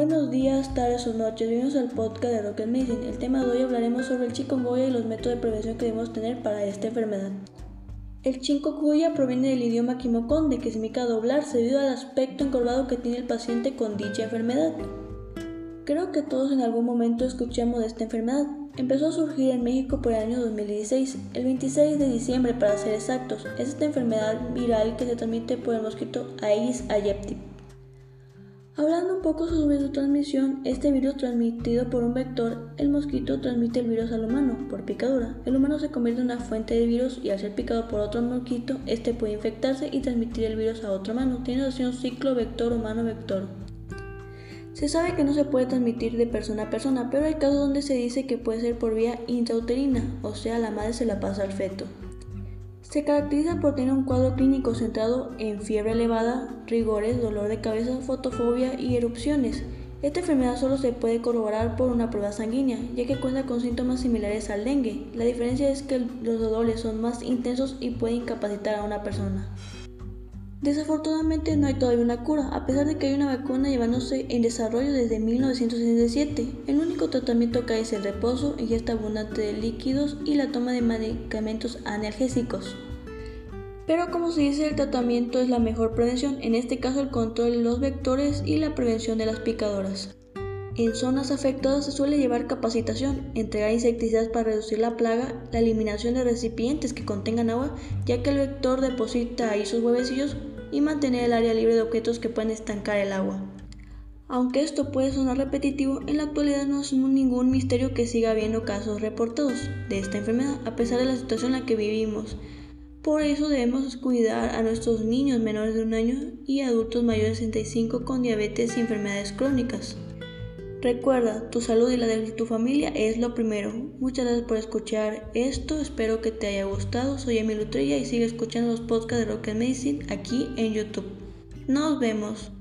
Buenos días, tardes o noches, bienvenidos al podcast de Rocket Medicine. El tema de hoy hablaremos sobre el chikungunya y los métodos de prevención que debemos tener para esta enfermedad. El chikungunya proviene del idioma quimoconde, que significa doblarse debido al aspecto encorvado que tiene el paciente con dicha enfermedad. Creo que todos en algún momento escuchamos de esta enfermedad. Empezó a surgir en México por el año 2016, el 26 de diciembre para ser exactos. Es esta enfermedad viral que se transmite por el mosquito Aedes aegypti. Hablando un poco sobre su transmisión, este virus transmitido por un vector, el mosquito transmite el virus al humano por picadura. El humano se convierte en una fuente de virus y al ser picado por otro mosquito, este puede infectarse y transmitir el virus a otro humano, así un ciclo vector humano-vector. Se sabe que no se puede transmitir de persona a persona, pero hay casos donde se dice que puede ser por vía intrauterina, o sea, la madre se la pasa al feto. Se caracteriza por tener un cuadro clínico centrado en fiebre elevada, rigores, dolor de cabeza, fotofobia y erupciones. Esta enfermedad solo se puede corroborar por una prueba sanguínea, ya que cuenta con síntomas similares al dengue. La diferencia es que los dolores son más intensos y pueden incapacitar a una persona. Desafortunadamente no hay todavía una cura, a pesar de que hay una vacuna llevándose en desarrollo desde 1967. El único tratamiento que hay es el reposo, ingesta abundante de líquidos y la toma de medicamentos analgésicos. Pero como se dice, el tratamiento es la mejor prevención, en este caso el control de los vectores y la prevención de las picadoras. En zonas afectadas se suele llevar capacitación, entregar insecticidas para reducir la plaga, la eliminación de recipientes que contengan agua, ya que el vector deposita ahí sus huevecillos, y mantener el área libre de objetos que pueden estancar el agua. Aunque esto puede sonar repetitivo, en la actualidad no es ningún misterio que siga habiendo casos reportados de esta enfermedad, a pesar de la situación en la que vivimos. Por eso debemos cuidar a nuestros niños menores de un año y adultos mayores de 65 con diabetes y enfermedades crónicas. Recuerda, tu salud y la de tu familia es lo primero. Muchas gracias por escuchar esto, espero que te haya gustado. Soy Emil Utrilla y sigue escuchando los podcasts de Rocket Medicine aquí en YouTube. Nos vemos.